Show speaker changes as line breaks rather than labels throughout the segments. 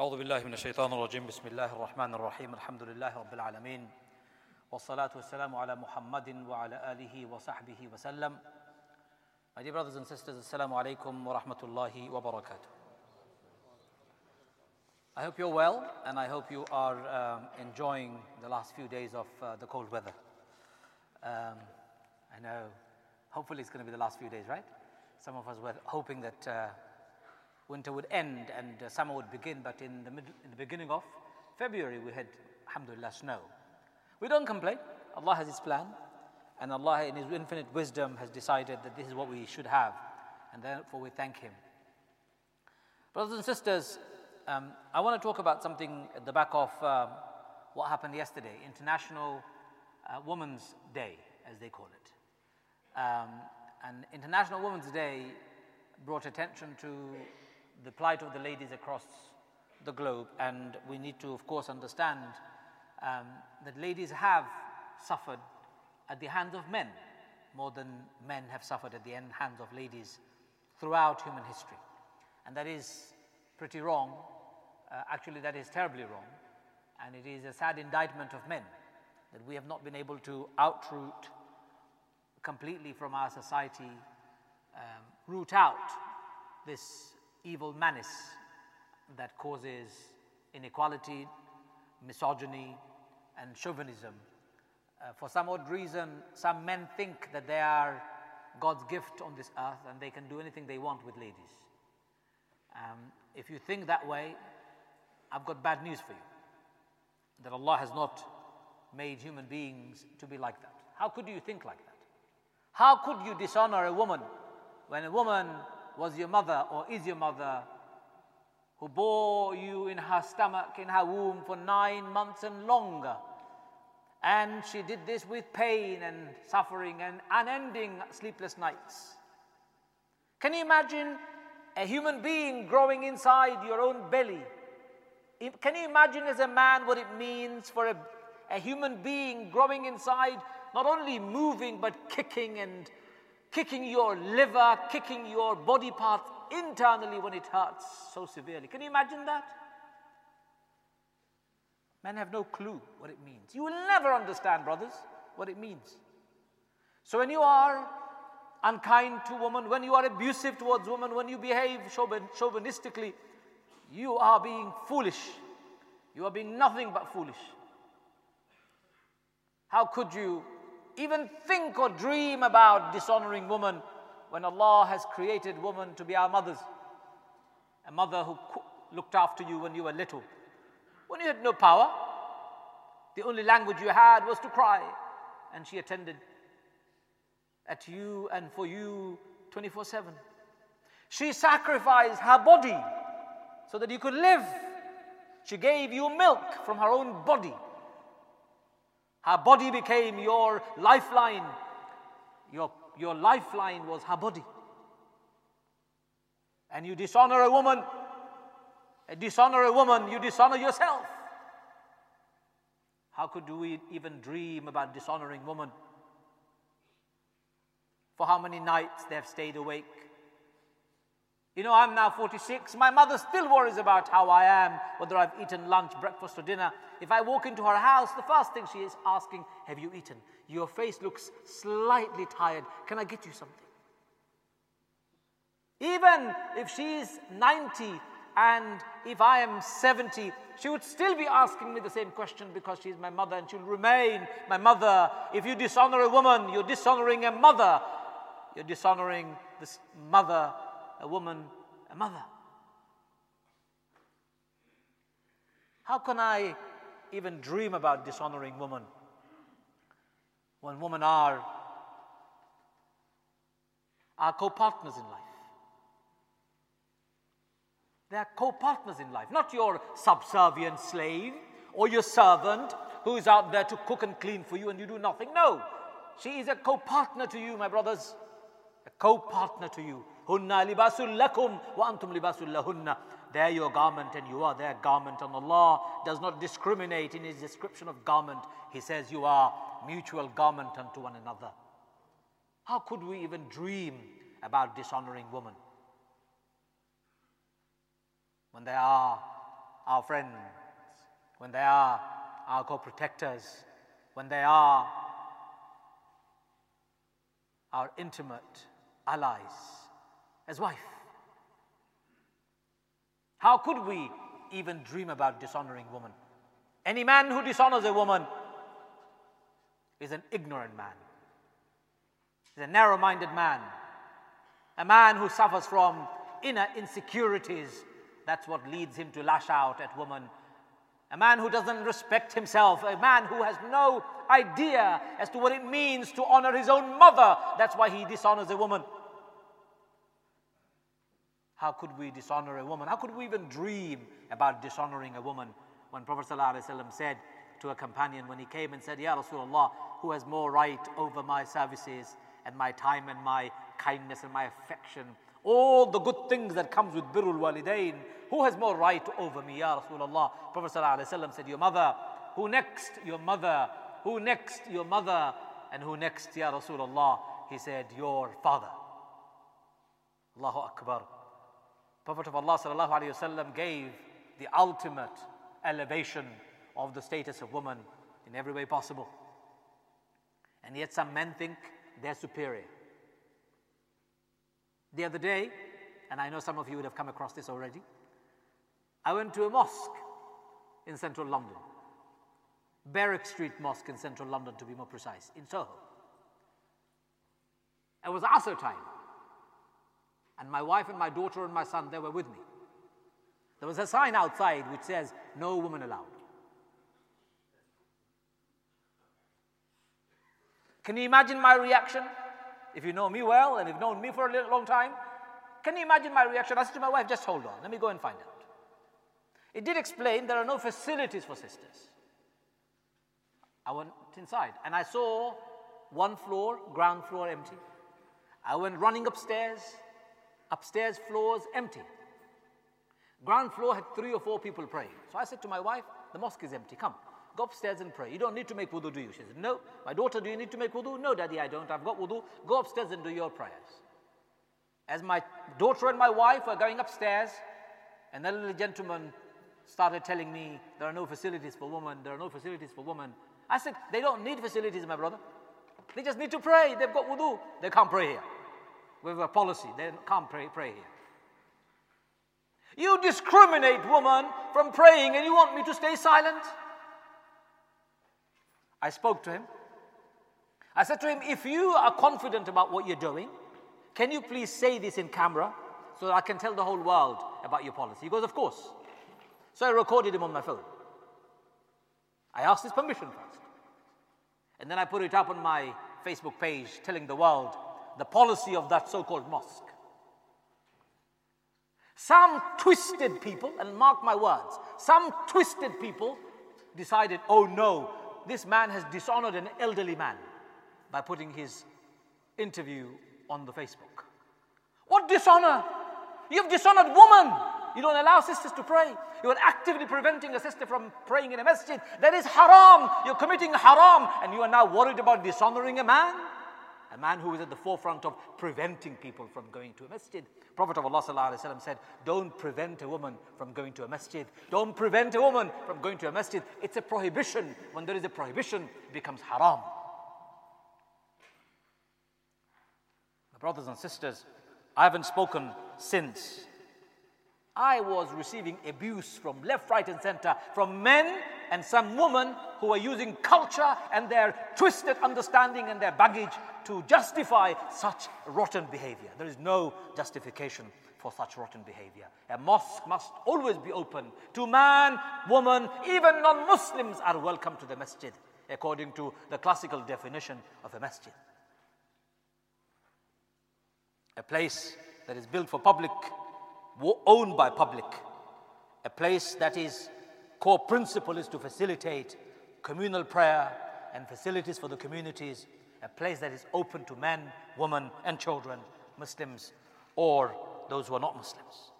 أعوذ بالله من الشيطان الرجيم بسم الله الرحمن الرحيم الحمد لله رب العالمين والصلاة والسلام على محمد وعلى آله وصحبه وسلم My dear brothers and sisters, Assalamu alaikum wa rahmatullahi wa barakatuh. I hope you're well and I hope you are um, enjoying the last few days of uh, the cold weather. Um, I know, hopefully it's going to be the last few days, right? Some of us were hoping that uh, winter would end and uh, summer would begin, but in the, middle, in the beginning of February we had, alhamdulillah, snow. We don't complain. Allah has His plan, and Allah, in His infinite wisdom, has decided that this is what we should have, and therefore we thank Him. Brothers and sisters, um, I want to talk about something at the back of um, what happened yesterday International uh, Women's Day, as they call it. Um, and International Women's Day brought attention to the plight of the ladies across the globe, and we need to, of course, understand um, that ladies have suffered at the hands of men more than men have suffered at the hands of ladies throughout human history. And that is pretty wrong. Uh, actually, that is terribly wrong. And it is a sad indictment of men that we have not been able to outroot completely from our society, um, root out this evil menace that causes inequality, misogyny, and chauvinism. Uh, for some odd reason, some men think that they are God's gift on this earth and they can do anything they want with ladies. Um, if you think that way, I've got bad news for you that Allah has not made human beings to be like that. How could you think like that? How could you dishonor a woman when a woman was your mother or is your mother who bore you in her stomach, in her womb for nine months and longer? And she did this with pain and suffering and unending sleepless nights. Can you imagine a human being growing inside your own belly? Can you imagine as a man what it means for a, a human being growing inside, not only moving but kicking and kicking your liver, kicking your body parts internally when it hurts so severely? Can you imagine that? Men have no clue what it means. You will never understand, brothers, what it means. So when you are unkind to women, when you are abusive towards women, when you behave chauvinistically, you are being foolish. You are being nothing but foolish. How could you even think or dream about dishonoring woman when Allah has created woman to be our mothers? A mother who looked after you when you were little. When you had no power, the only language you had was to cry, and she attended at you and for you 24 7. She sacrificed her body so that you could live. She gave you milk from her own body. Her body became your lifeline. Your, your lifeline was her body. And you dishonor a woman, a dishonor a woman, you dishonor yourself. How could we even dream about dishonoring women? For how many nights they have stayed awake you know, I'm now 46. My mother still worries about how I am, whether I've eaten lunch, breakfast, or dinner. If I walk into her house, the first thing she is asking, Have you eaten? Your face looks slightly tired. Can I get you something? Even if she's 90 and if I am 70, she would still be asking me the same question because she's my mother and she'll remain my mother. If you dishonor a woman, you're dishonoring a mother. You're dishonoring this mother a woman, a mother. How can I even dream about dishonoring women when women are our co partners in life? They are co partners in life, not your subservient slave or your servant who is out there to cook and clean for you and you do nothing. No, she is a co partner to you, my brothers, a co partner to you. Hunna libasul lakum wa antum libasul lahunna. They're your garment and you are their garment. And Allah does not discriminate in His description of garment. He says you are mutual garment unto one another. How could we even dream about dishonoring women? When they are our friends, when they are our co protectors, when they are our intimate allies as wife. How could we even dream about dishonoring woman? Any man who dishonors a woman is an ignorant man. He's a narrow minded man. A man who suffers from inner insecurities. That's what leads him to lash out at woman. A man who doesn't respect himself. A man who has no idea as to what it means to honor his own mother. That's why he dishonors a woman. How could we dishonor a woman? How could we even dream about dishonoring a woman? When Prophet ﷺ said to a companion when he came and said, Ya Rasulullah, who has more right over my services and my time and my kindness and my affection? All the good things that comes with birrul walidain. Who has more right over me, Ya Rasulullah? Prophet ﷺ said, Your mother. Who next? Your mother. Who next? Your mother. And who next, Ya Rasulullah? He said, Your father. Allahu Akbar. Prophet of Allah sallallahu gave the ultimate elevation of the status of woman in every way possible. And yet some men think they're superior. The other day, and I know some of you would have come across this already, I went to a mosque in central London. Berwick Street Mosque in central London, to be more precise, in Soho. It was Asr time. And my wife and my daughter and my son, they were with me. There was a sign outside which says, No woman allowed. Can you imagine my reaction? If you know me well and you've known me for a long time, can you imagine my reaction? I said to my wife, just hold on, let me go and find out. It did explain there are no facilities for sisters. I went inside and I saw one floor, ground floor empty. I went running upstairs, upstairs floors empty. Ground floor had three or four people praying. So I said to my wife, the mosque is empty, come. Go upstairs and pray. You don't need to make wudu, do you? She said, No. My daughter, do you need to make wudu? No, daddy, I don't. I've got wudu. Go upstairs and do your prayers. As my daughter and my wife were going upstairs, and the little gentleman started telling me, There are no facilities for women, there are no facilities for women. I said, They don't need facilities, my brother. They just need to pray. They've got wudu. They can't pray here. Have a policy. They can't pray, pray here. You discriminate woman from praying and you want me to stay silent? I spoke to him. I said to him, If you are confident about what you're doing, can you please say this in camera so that I can tell the whole world about your policy? He goes, Of course. So I recorded him on my phone. I asked his permission first. And then I put it up on my Facebook page telling the world the policy of that so called mosque. Some twisted people, and mark my words, some twisted people decided, oh no, this man has dishonored an elderly man by putting his interview on the Facebook. What dishonor? You've dishonored woman. You don't allow sisters to pray. You're actively preventing a sister from praying in a masjid. That is haram. You're committing haram. And you are now worried about dishonoring a man? A man who is at the forefront of preventing people from going to a masjid. Prophet of Allah said, Don't prevent a woman from going to a masjid. Don't prevent a woman from going to a masjid. It's a prohibition. When there is a prohibition, it becomes haram. My brothers and sisters, I haven't spoken since. I was receiving abuse from left, right, and center from men and some women who are using culture and their twisted understanding and their baggage to justify such rotten behavior. There is no justification for such rotten behavior. A mosque must always be open to man, woman, even non Muslims are welcome to the masjid, according to the classical definition of a masjid. A place that is built for public, owned by public, a place that is core principle is to facilitate communal prayer and facilities for the communities a place that is open to men, women, and children, Muslims or those who are not Muslims.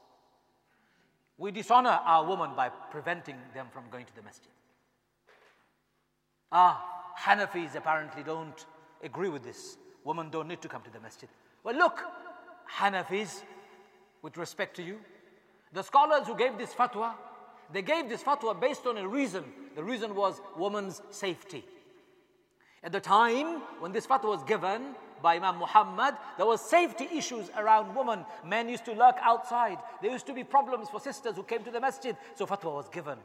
We dishonor our women by preventing them from going to the masjid. Ah, Hanafis apparently don't agree with this. Women don't need to come to the masjid. Well, look, Hanafis, with respect to you, the scholars who gave this fatwa, They gave this fatwa based on a reason. The reason was woman's safety. At the time when this fatwa was given by Imam Muhammad, there was safety issues around women. Men used to lurk outside. There used to be problems for sisters who came to the masjid. So fatwa was given.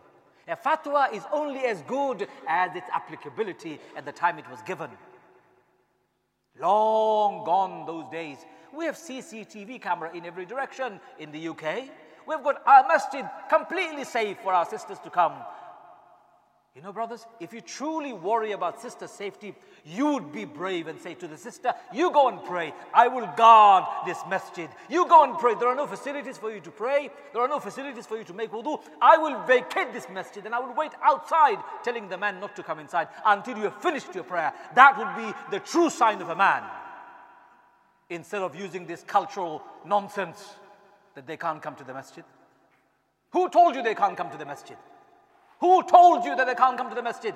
A fatwa is only as good as its applicability at the time it was given. Long gone those days. We have CCTV camera in every direction in the UK. We've got our masjid completely safe for our sisters to come. You know, brothers, if you truly worry about sister safety, you would be brave and say to the sister, You go and pray. I will guard this masjid. You go and pray. There are no facilities for you to pray. There are no facilities for you to make wudu. I will vacate this masjid and I will wait outside telling the man not to come inside until you have finished your prayer. That would be the true sign of a man. Instead of using this cultural nonsense that they can't come to the masjid. Who told you they can't come to the masjid? Who told you that they can't come to the masjid?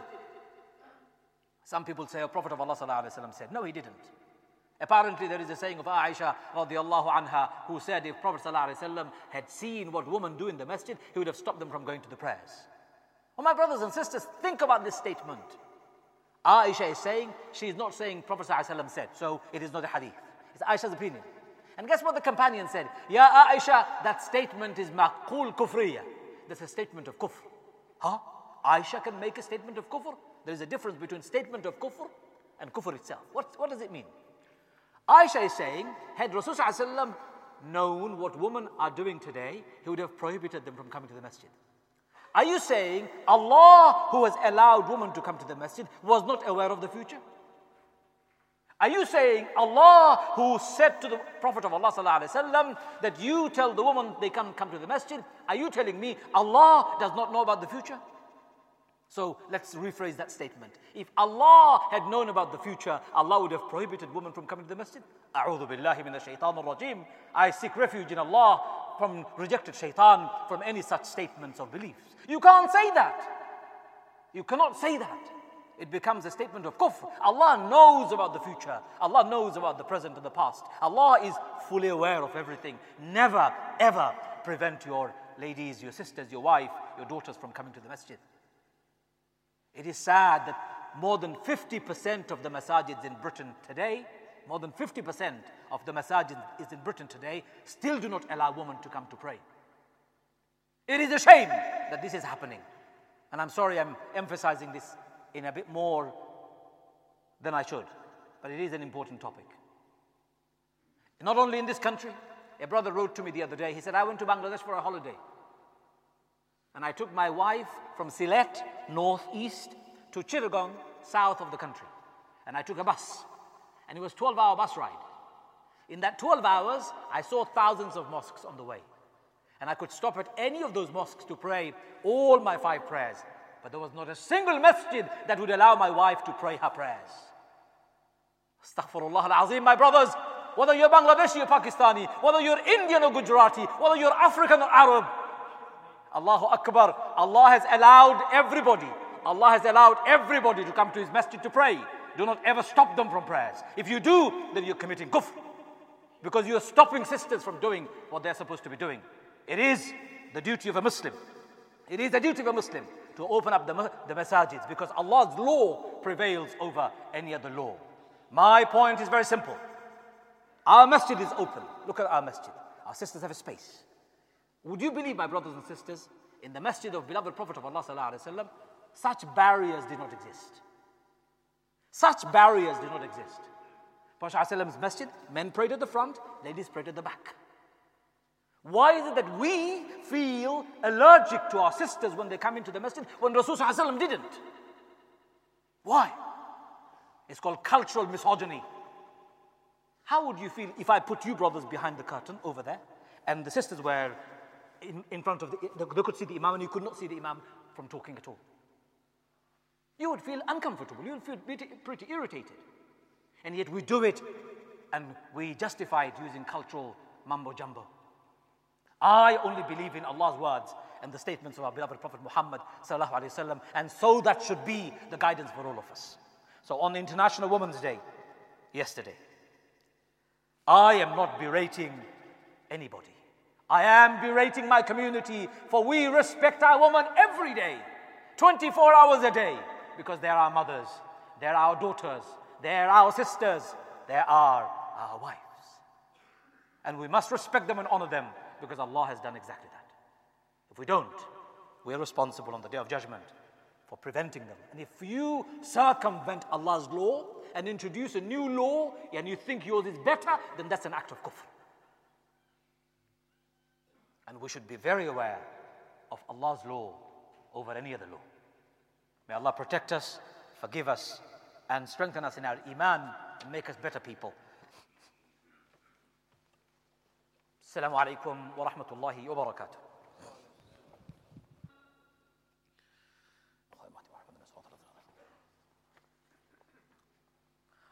Some people say, a Prophet of Allah said, no, he didn't. Apparently, there is a saying of Aisha anha who said if Prophet had seen what women do in the masjid, he would have stopped them from going to the prayers. Well, my brothers and sisters, think about this statement. Aisha is saying, she is not saying Prophet said, so it is not a hadith. It's Aisha's opinion. And guess what the companion said? Ya Aisha, that statement is maqul kufriya. That's a statement of kufr. Huh? Aisha can make a statement of kufr. There is a difference between statement of kufr and kufr itself. What, what does it mean? Aisha is saying, had Rasulullah known what women are doing today, he would have prohibited them from coming to the masjid. Are you saying Allah, who has allowed women to come to the masjid, was not aware of the future? Are you saying Allah, who said to the Prophet of Allah وسلم, that you tell the woman they can come to the masjid, are you telling me Allah does not know about the future? So let's rephrase that statement. If Allah had known about the future, Allah would have prohibited women from coming to the masjid. A'udhu billahi min shaitan rajim I seek refuge in Allah from rejected shaitan, from any such statements or beliefs. You can't say that. You cannot say that it becomes a statement of kufr. Allah knows about the future. Allah knows about the present and the past. Allah is fully aware of everything. Never, ever prevent your ladies, your sisters, your wife, your daughters from coming to the masjid. It is sad that more than 50% of the masajids in Britain today, more than 50% of the masajids is in Britain today, still do not allow women to come to pray. It is a shame that this is happening. And I'm sorry I'm emphasizing this in a bit more than I should, but it is an important topic. Not only in this country, a brother wrote to me the other day. He said, I went to Bangladesh for a holiday. And I took my wife from Sylhet, northeast, to Chittagong, south of the country. And I took a bus. And it was 12 hour bus ride. In that 12 hours, I saw thousands of mosques on the way. And I could stop at any of those mosques to pray all my five prayers but there was not a single masjid that would allow my wife to pray her prayers. Astaghfirullah al-Azim, my brothers. Whether you're Bangladeshi or Pakistani, whether you're Indian or Gujarati, whether you're African or Arab, Allahu Akbar, Allah has allowed everybody, Allah has allowed everybody to come to His masjid to pray. Do not ever stop them from prayers. If you do, then you're committing kufr. Because you're stopping sisters from doing what they're supposed to be doing. It is the duty of a Muslim. It is the duty of a Muslim to open up the, the masajids because Allah's law prevails over any other law. My point is very simple. Our masjid is open. Look at our masjid. Our sisters have a space. Would you believe, my brothers and sisters, in the masjid of beloved Prophet of Allah وسلم, such barriers did not exist. Such barriers did not exist. Prophet's masjid, men prayed at the front, ladies prayed at the back. Why is it that we feel allergic to our sisters when they come into the masjid when Rasulullah didn't? Why? It's called cultural misogyny. How would you feel if I put you brothers behind the curtain over there and the sisters were in, in front of the, they could see the imam and you could not see the imam from talking at all? You would feel uncomfortable. You would feel pretty, pretty irritated. And yet we do it and we justify it using cultural mumbo jumbo. I only believe in Allah's words and the statements of our beloved Prophet Muhammad sallallahu alaihi wasallam, and so that should be the guidance for all of us. So on International Women's Day, yesterday, I am not berating anybody. I am berating my community, for we respect our women every day, 24 hours a day, because they're our mothers, they're our daughters, they're our sisters, they are our wives. And we must respect them and honor them because Allah has done exactly that. If we don't, we're responsible on the day of judgment for preventing them. And if you circumvent Allah's law and introduce a new law and you think yours is better, then that's an act of kufr. And we should be very aware of Allah's law over any other law. May Allah protect us, forgive us, and strengthen us in our iman and make us better people. Alaikum wa rahmatullahi wa barakatuh.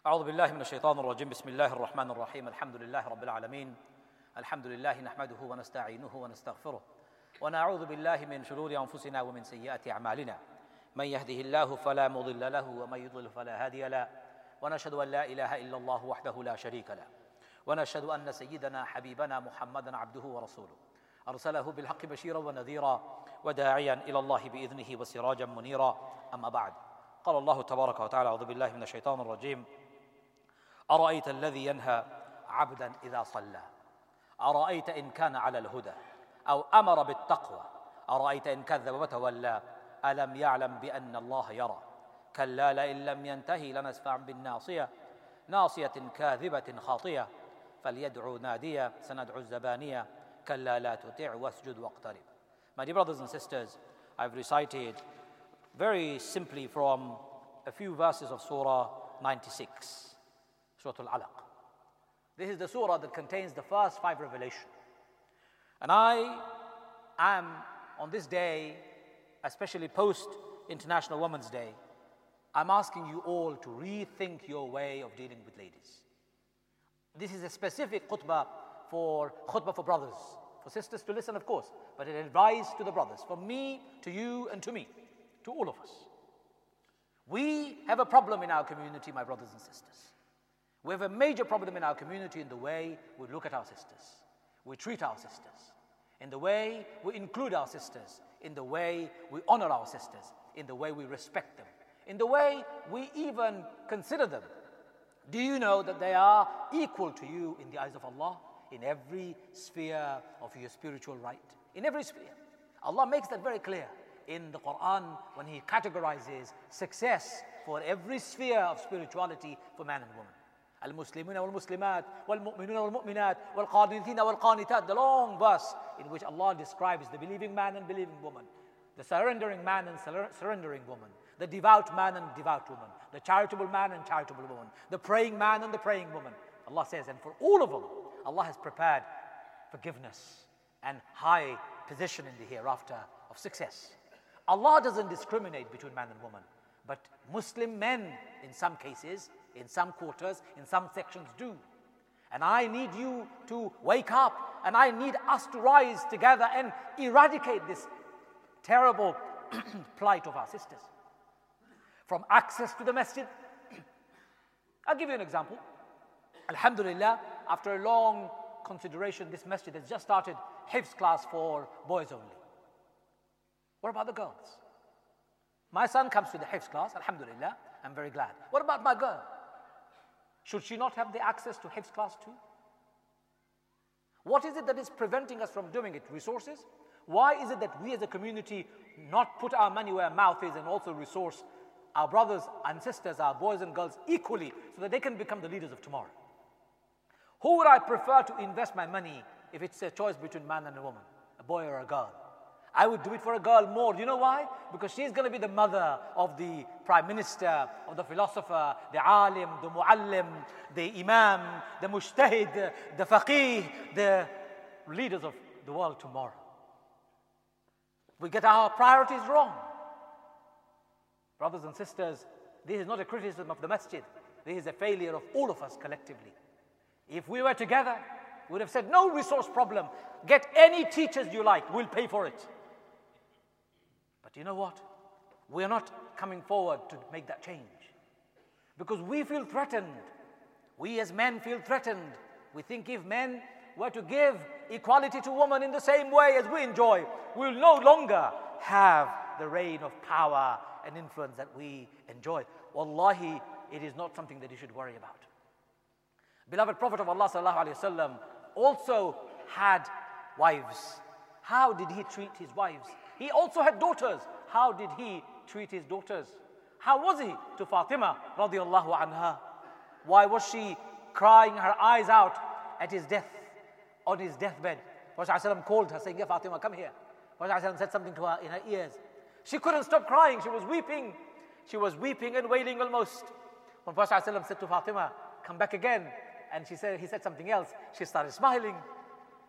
أعوذ بالله من الشيطان الرجيم. بسم الله الرحمن الرحيم. الحمد لله رب العالمين. الحمد لله نحمده ونستعينه ونستغفره. ونعوذ بالله من شرور أنفسنا ومن سيئات أعمالنا. من يهده الله فلا مضل له ومن يضلل فلا هادي له. ونشهد أن لا إله إلا الله وحده لا شريك له. ونشهد أن سيدنا حبيبنا محمدا عبده ورسوله. أرسله بالحق بشيرا ونذيرا وداعيا إلى الله بإذنه وسراجا منيرا. أما بعد قال الله تبارك وتعالى أعوذ بالله من الشيطان الرجيم. أرأيت الذي ينهى عبدا إذا صلى؟ أرأيت إن كان على الهدى أو أمر بالتقوى؟ أرأيت إن كذب وتولى؟ ألم يعلم بأن الله يرى؟ كلا لئن لم ينتهي لنسفعا بالناصية. ناصية كاذبة خاطية فليدعو نادية سندعو الزبانية كلا لا تطع واسجد واقترب My dear brothers and sisters, I've recited very simply from a few verses of Surah 96, Surah Al-Alaq. This is the surah that contains the first five revelations. And I am on this day, especially post International Women's Day, I'm asking you all to rethink your way of dealing with ladies. This is a specific khutbah for khutbah for brothers, for sisters to listen, of course, but it advice to the brothers, for me to you and to me, to all of us. We have a problem in our community, my brothers and sisters. We have a major problem in our community in the way we look at our sisters, we treat our sisters, in the way we include our sisters, in the way we honor our sisters, in the way we respect them, in the way we even consider them. Do you know that they are equal to you in the eyes of Allah in every sphere of your spiritual right? In every sphere. Allah makes that very clear in the Quran when He categorizes success for every sphere of spirituality for man and woman. المسلمون والمسلمات والمؤمنون والمؤمنات والقانتين والقانتات the long verse in which Allah describes the believing man and believing woman the surrendering man and surrendering woman the devout man and devout woman the charitable man and charitable woman the praying man and the praying woman Allah says and for all of them Allah has prepared forgiveness and high position in the hereafter of success Allah doesn't discriminate between man and woman but Muslim men in some cases in some quarters, in some sections do. And I need you to wake up, and I need us to rise together and eradicate this terrible plight of our sisters. From access to the masjid. I'll give you an example. Alhamdulillah, after a long consideration, this masjid has just started Hifz class for boys only. What about the girls? My son comes to the Hifz class, Alhamdulillah, I'm very glad. What about my girl? Should she not have the access to Hifz class too? What is it that is preventing us from doing it? Resources? Why is it that we as a community not put our money where our mouth is and also resource our brothers and sisters, our boys and girls equally so that they can become the leaders of tomorrow? Who would I prefer to invest my money if it's a choice between man and a woman, a boy or a girl? I would do it for a girl more. You know why? Because she's going to be the mother of the prime minister, of the philosopher, the alim, the muallim, the imam, the mujtahid, the faqih, the leaders of the world tomorrow. We get our priorities wrong. Brothers and sisters, this is not a criticism of the masjid. This is a failure of all of us collectively. If we were together, we would have said, no resource problem. Get any teachers you like, we'll pay for it. But you know what? We are not coming forward to make that change because we feel threatened. We as men feel threatened. We think if men were to give equality to women in the same way as we enjoy, we'll no longer have the reign of power and influence that we enjoy. Wallahi, it is not something that you should worry about. Beloved Prophet of Allah sallallahu also had wives. How did he treat his wives? He also had daughters. How did he treat his daughters? How was he to Fatima radiallahu anha? Why was she crying her eyes out at his death, on his deathbed? Prophet called her saying, Yeah, Fatima, come here. Prophet said something to her in her ears. She couldn't stop crying. She was weeping. She was weeping and wailing almost. When Prophet said to Fatima, Come back again. And she said, he said something else. She started smiling.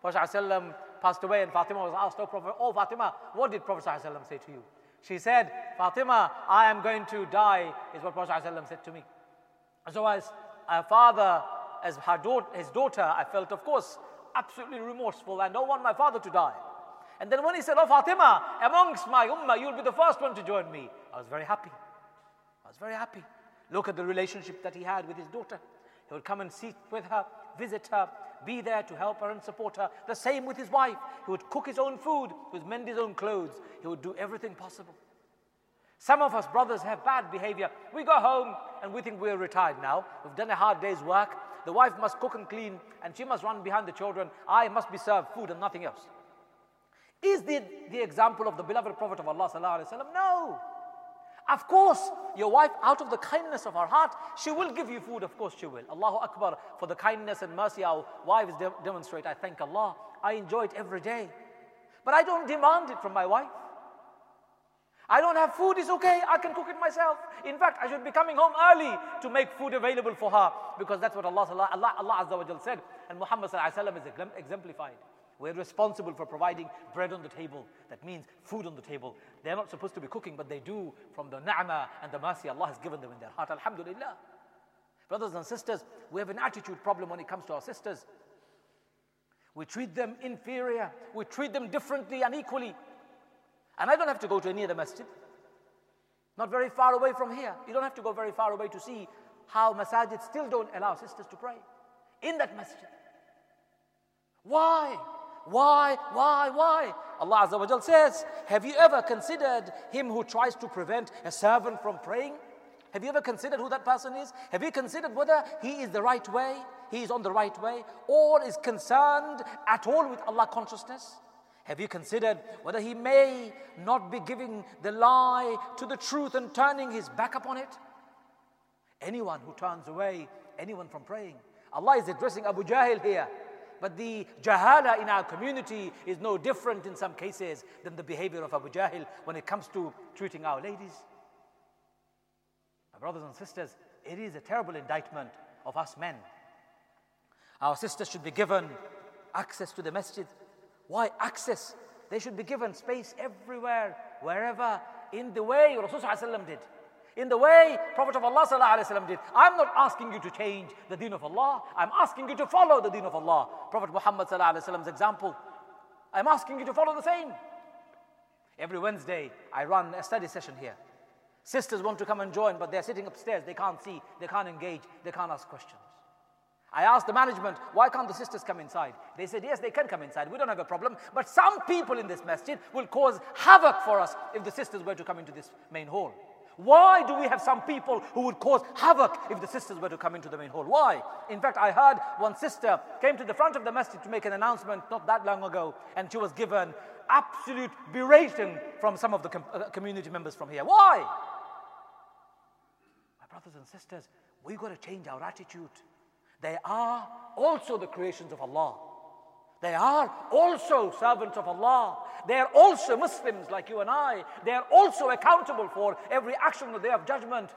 Prophet passed away and Fatima was asked, Oh, Prophet, oh Fatima, what did Prophet say to you? She said, Fatima, I am going to die, is what Prophet said to me. So as a father, as her daughter, his daughter, I felt, of course, absolutely remorseful. I don't want my father to die. And then when he said, Oh, Fatima, amongst my ummah, you'll be the first one to join me. I was very happy. I was very happy. Look at the relationship that he had with his daughter. He would come and sit with her, visit her, be there to help her and support her. The same with his wife. He would cook his own food, he would mend his own clothes, he would do everything possible. Some of us brothers have bad behavior. We go home and we think we're retired now. We've done a hard day's work. The wife must cook and clean and she must run behind the children. I must be served food and nothing else. Is the, the example of the beloved Prophet of Allah? No. Of course, your wife, out of the kindness of her heart, she will give you food. Of course, she will. Allahu Akbar for the kindness and mercy our wives de- demonstrate. I thank Allah. I enjoy it every day. But I don't demand it from my wife. I don't have food, it's okay, I can cook it myself. In fact, I should be coming home early to make food available for her because that's what Allah, Allah, Allah Azza wa said and Muhammad is exemplified. We're responsible for providing bread on the table. That means food on the table. They're not supposed to be cooking, but they do from the ni'mah and the mercy Allah has given them in their heart. Alhamdulillah. Brothers and sisters, we have an attitude problem when it comes to our sisters. We treat them inferior. We treat them differently and equally. And I don't have to go to any other masjid. Not very far away from here. You don't have to go very far away to see how masajid still don't allow sisters to pray in that masjid. Why? Why, why, why? Allah Azza wa says, Have you ever considered him who tries to prevent a servant from praying? Have you ever considered who that person is? Have you considered whether he is the right way, he is on the right way, or is concerned at all with Allah consciousness? Have you considered whether he may not be giving the lie to the truth and turning his back upon it? Anyone who turns away anyone from praying. Allah is addressing Abu Jahl here. But the jahala in our community is no different in some cases than the behavior of Abu Jahl when it comes to treating our ladies. My brothers and sisters, it is a terrible indictment of us men. Our sisters should be given access to the masjid. Why access? They should be given space everywhere, wherever, in the way Rasulullah did in the way Prophet of Allah did. I'm not asking you to change the deen of Allah. I'm asking you to follow the deen of Allah. Prophet Muhammad Muhammad's example. I'm asking you to follow the same. Every Wednesday, I run a study session here. Sisters want to come and join, but they're sitting upstairs. They can't see, they can't engage, they can't ask questions. I asked the management, why can't the sisters come inside? They said, yes, they can come inside. We don't have a problem. But some people in this masjid will cause havoc for us if the sisters were to come into this main hall. Why do we have some people who would cause havoc if the sisters were to come into the main hall? Why? In fact, I heard one sister came to the front of the masjid to make an announcement not that long ago, and she was given absolute beration from some of the com- uh, community members from here. Why? My brothers and sisters, we've got to change our attitude. They are also the creations of Allah. They are also servants of Allah. They are also Muslims like you and I. They are also accountable for every action on the day of judgment.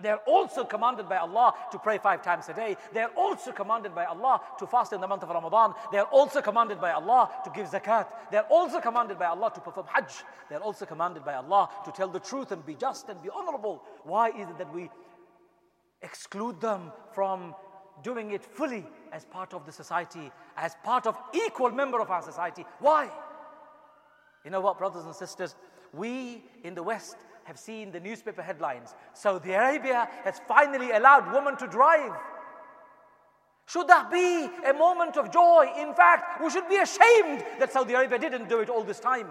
They are also commanded by Allah to pray five times a day. They are also commanded by Allah to fast in the month of Ramadan. They are also commanded by Allah to give zakat. They are also commanded by Allah to perform hajj. They are also commanded by Allah to tell the truth and be just and be honorable. Why is it that we exclude them from doing it fully as part of the society, as part of equal member of our society. Why? You know what, brothers and sisters? We in the West have seen the newspaper headlines. Saudi Arabia has finally allowed women to drive. Should that be a moment of joy? In fact, we should be ashamed that Saudi Arabia didn't do it all this time.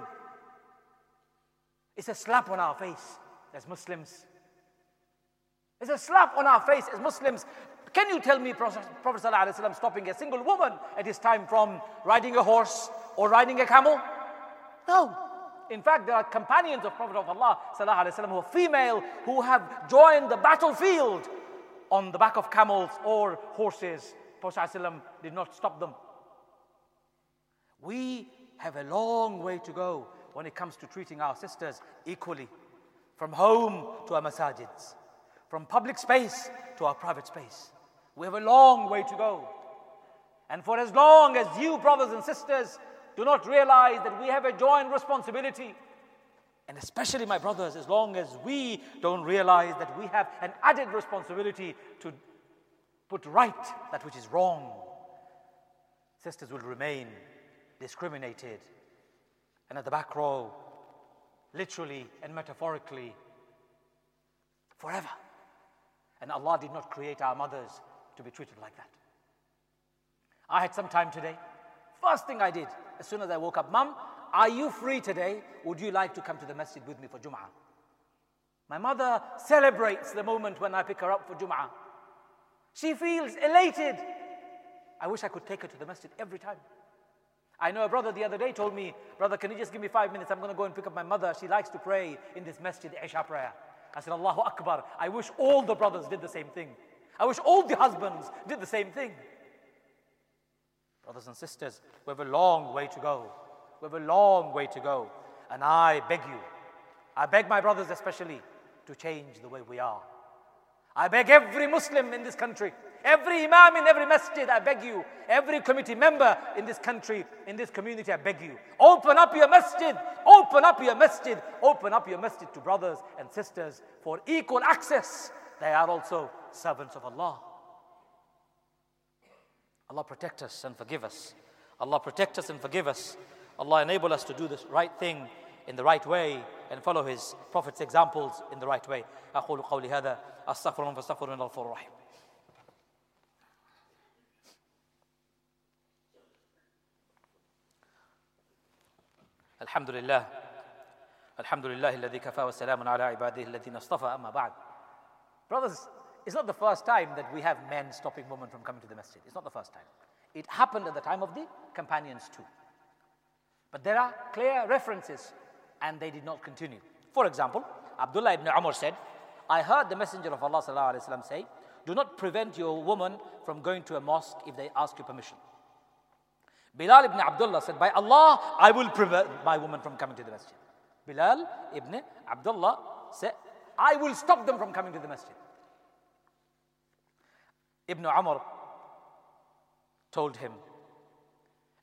It's a slap on our face as Muslims. It's a slap on our face as Muslims. Can you tell me Prophet ﷺ stopping a single woman at his time from riding a horse or riding a camel? No. In fact, there are companions of Prophet of Allah ﷺ who are female who have joined the battlefield on the back of camels or horses. Prophet ﷺ did not stop them. We have a long way to go when it comes to treating our sisters equally, from home to our masajids, from public space to our private space. We have a long way to go. And for as long as you, brothers and sisters, do not realize that we have a joint responsibility, and especially my brothers, as long as we don't realize that we have an added responsibility to put right that which is wrong, sisters will remain discriminated and at the back row, literally and metaphorically, forever. And Allah did not create our mothers to be treated like that. I had some time today. First thing I did, as soon as I woke up, Mum, are you free today? Would you like to come to the masjid with me for Jum'ah? My mother celebrates the moment when I pick her up for Jum'ah. She feels elated. I wish I could take her to the masjid every time. I know a brother the other day told me, Brother, can you just give me five minutes? I'm going to go and pick up my mother. She likes to pray in this masjid, Isha prayer. I said, Allahu Akbar. I wish all the brothers did the same thing. I wish all the husbands did the same thing. Brothers and sisters, we have a long way to go. We have a long way to go. And I beg you, I beg my brothers especially, to change the way we are. I beg every Muslim in this country Every imam in every masjid, I beg you. Every committee member in this country, in this community, I beg you. Open up your masjid. Open up your masjid. Open up your masjid to brothers and sisters for equal access. They are also servants of Allah. Allah protect us and forgive us. Allah protect us and forgive us. Allah enable us to do this right thing in the right way and follow His Prophet's examples in the right way. أقول قولي هذا أستغفر الله فاستغفر الله الرحيم الحمد لله الحمد لله الذي كفى وسلام على عباده الذين اصطفى أما بعد Brothers, it's not the first time that we have men stopping women from coming to the masjid. It's not the first time. It happened at the time of the companions too. But there are clear references and they did not continue. For example, Abdullah ibn Umar said, I heard the Messenger of Allah say, Do not prevent your woman from going to a mosque if they ask you permission. Bilal ibn Abdullah said, By Allah, I will prevent my woman from coming to the masjid. Bilal ibn Abdullah said, I will stop them from coming to the masjid. Ibn Umar told him.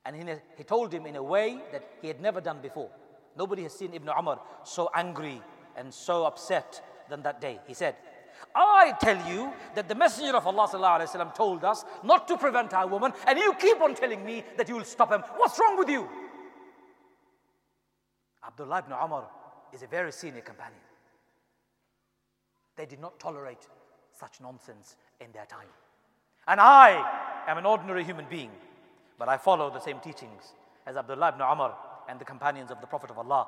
And he, he told him in a way that he had never done before. Nobody has seen Ibn Umar so angry and so upset than that day. He said, I tell you that the Messenger of Allah told us not to prevent our woman, and you keep on telling me that you will stop him. What's wrong with you? Abdullah ibn Umar is a very senior companion. They did not tolerate such nonsense in their time. And I am an ordinary human being, but I follow the same teachings as Abdullah ibn Umar and the companions of the Prophet of Allah,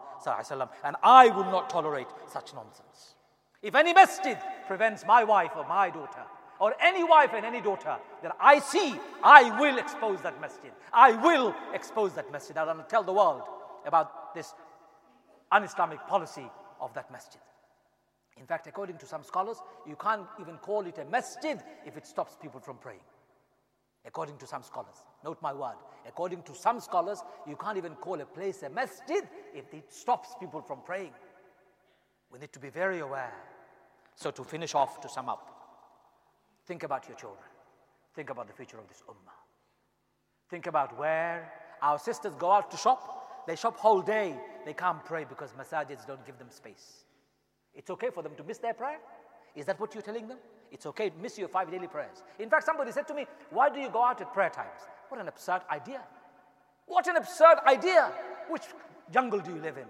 and I will not tolerate such nonsense. If any masjid prevents my wife or my daughter, or any wife and any daughter that I see, I will expose that masjid. I will expose that masjid. I will tell the world about this un Islamic policy of that masjid. In fact, according to some scholars, you can't even call it a masjid if it stops people from praying. According to some scholars, note my word. According to some scholars, you can't even call a place a masjid if it stops people from praying. We need to be very aware so, to finish off, to sum up, think about your children. Think about the future of this ummah. Think about where our sisters go out to shop. They shop whole day. They can't pray because masajids don't give them space. It's okay for them to miss their prayer. Is that what you're telling them? It's okay to miss your five daily prayers. In fact, somebody said to me, Why do you go out at prayer times? What an absurd idea. What an absurd idea. Which jungle do you live in?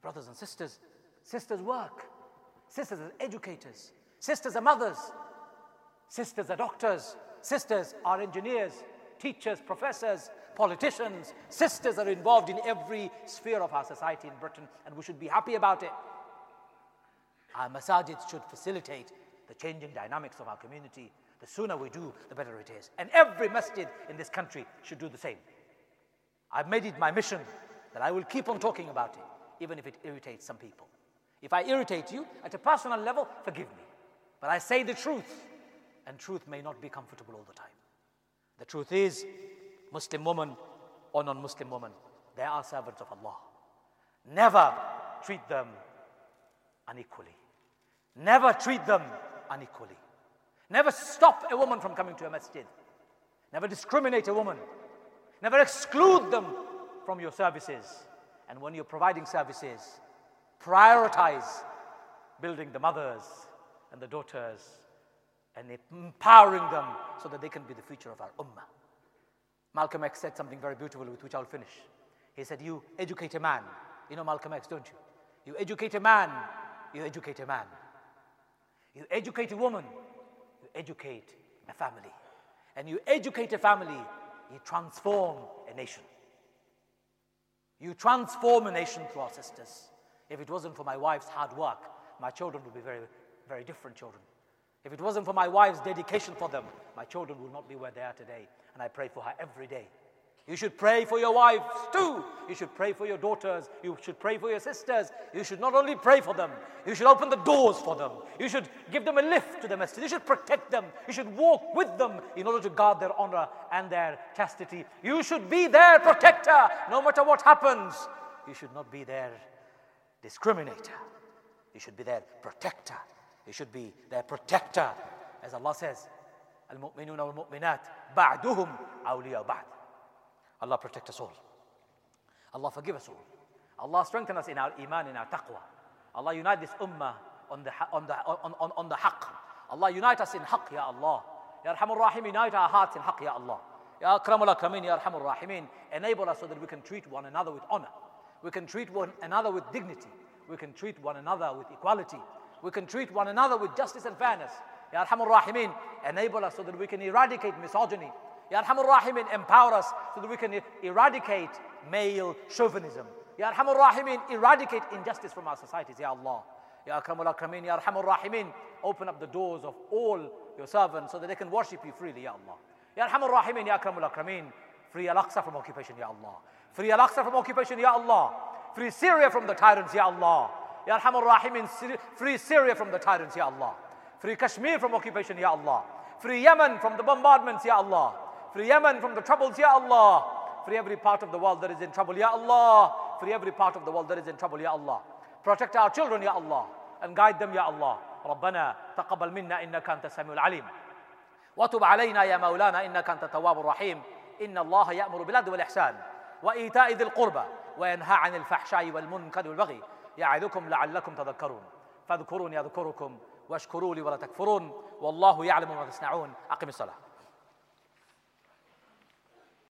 brothers and sisters, Sisters work. Sisters are educators. Sisters are mothers. Sisters are doctors, sisters are engineers, teachers, professors, politicians. Sisters are involved in every sphere of our society in Britain, and we should be happy about it. Our masajids should facilitate the changing dynamics of our community. The sooner we do, the better it is. And every masjid in this country should do the same. I've made it my mission that I will keep on talking about it, even if it irritates some people. If I irritate you at a personal level, forgive me. But I say the truth, and truth may not be comfortable all the time. The truth is, Muslim woman or non Muslim woman, they are servants of Allah. Never treat them unequally. Never treat them unequally. Never stop a woman from coming to a masjid. Never discriminate a woman. Never exclude them from your services. And when you're providing services, prioritize building the mothers and the daughters and empowering them so that they can be the future of our ummah. Malcolm X said something very beautiful with which I'll finish. He said, You educate a man. You know Malcolm X, don't you? You educate a man, you educate a man. You educate a woman, you educate a family. And you educate a family, you transform a nation. You transform a nation through our sisters. If it wasn't for my wife's hard work, my children would be very, very different children. If it wasn't for my wife's dedication for them, my children would not be where they are today. And I pray for her every day. You should pray for your wives too. You should pray for your daughters. You should pray for your sisters. You should not only pray for them, you should open the doors for them. You should give them a lift to the masjid. You should protect them. You should walk with them in order to guard their honor and their chastity. You should be their protector no matter what happens. You should not be their discriminator. You should be their protector. He should be their protector. As Allah says, Al-mu'minun wal-mu'minat ba'duhum awliya ba'd. Allah protect us all. Allah forgive us all. Allah strengthen us in our iman, in our taqwa. Allah unite this ummah on the, on the, on, on, on the haqq. Allah unite us in haqq, Ya Allah. Ya Arhamur Rahim, unite our hearts in haqq, Ya Allah. Ya Akramul Akramin, Ya Arhamur Rahimin, enable us so that we can treat one another with honor. We can treat one another with dignity. We can treat one another with equality. We can treat one another with justice and fairness. Ya Arhamur Rahimin, enable us so that we can eradicate misogyny, Ya Arhamur Rahimin, empower us so that we can eradicate male chauvinism. Ya Arhamur Rahimin, eradicate injustice from our societies, Ya Allah. Ya Akramul Akramin, Ya Arhamur Rahimin, open up the doors of all your servants so that they can worship you freely, Ya Allah. Ya Arhamur Rahimin, Ya Akramul Akramin, free Al-Aqsa from occupation, Ya Allah. Free Al-Aqsa from occupation, Ya Allah. Free Syria from the tyrants, Ya Allah. Ya Arhamur Rahimin, free Syria from the tyrants, Ya Allah. Free Kashmir from occupation, Ya Allah. Free Yemen from the bombardments, Ya Allah. Free Yemen from the troubles, Ya Allah. Free every part of the world that is in trouble, Ya Allah. Free every part of the world that is in trouble, Ya Allah. Protect our children, Ya Allah. And guide them, Ya Allah. ربنا تقبل منا إنك أنت السميع العليم وتب علينا يا مولانا إنك أنت التواب الرحيم إن الله يأمر بالعدل والإحسان وإيتاء ذي القربى وينهى عن الفحشاء والمنكر والبغي يعظكم لعلكم تذكرون. فاذكروني أذكركم واشكروا لي ولا تكفرون. والله يعلم ما تصنعون. أقم الصلاة.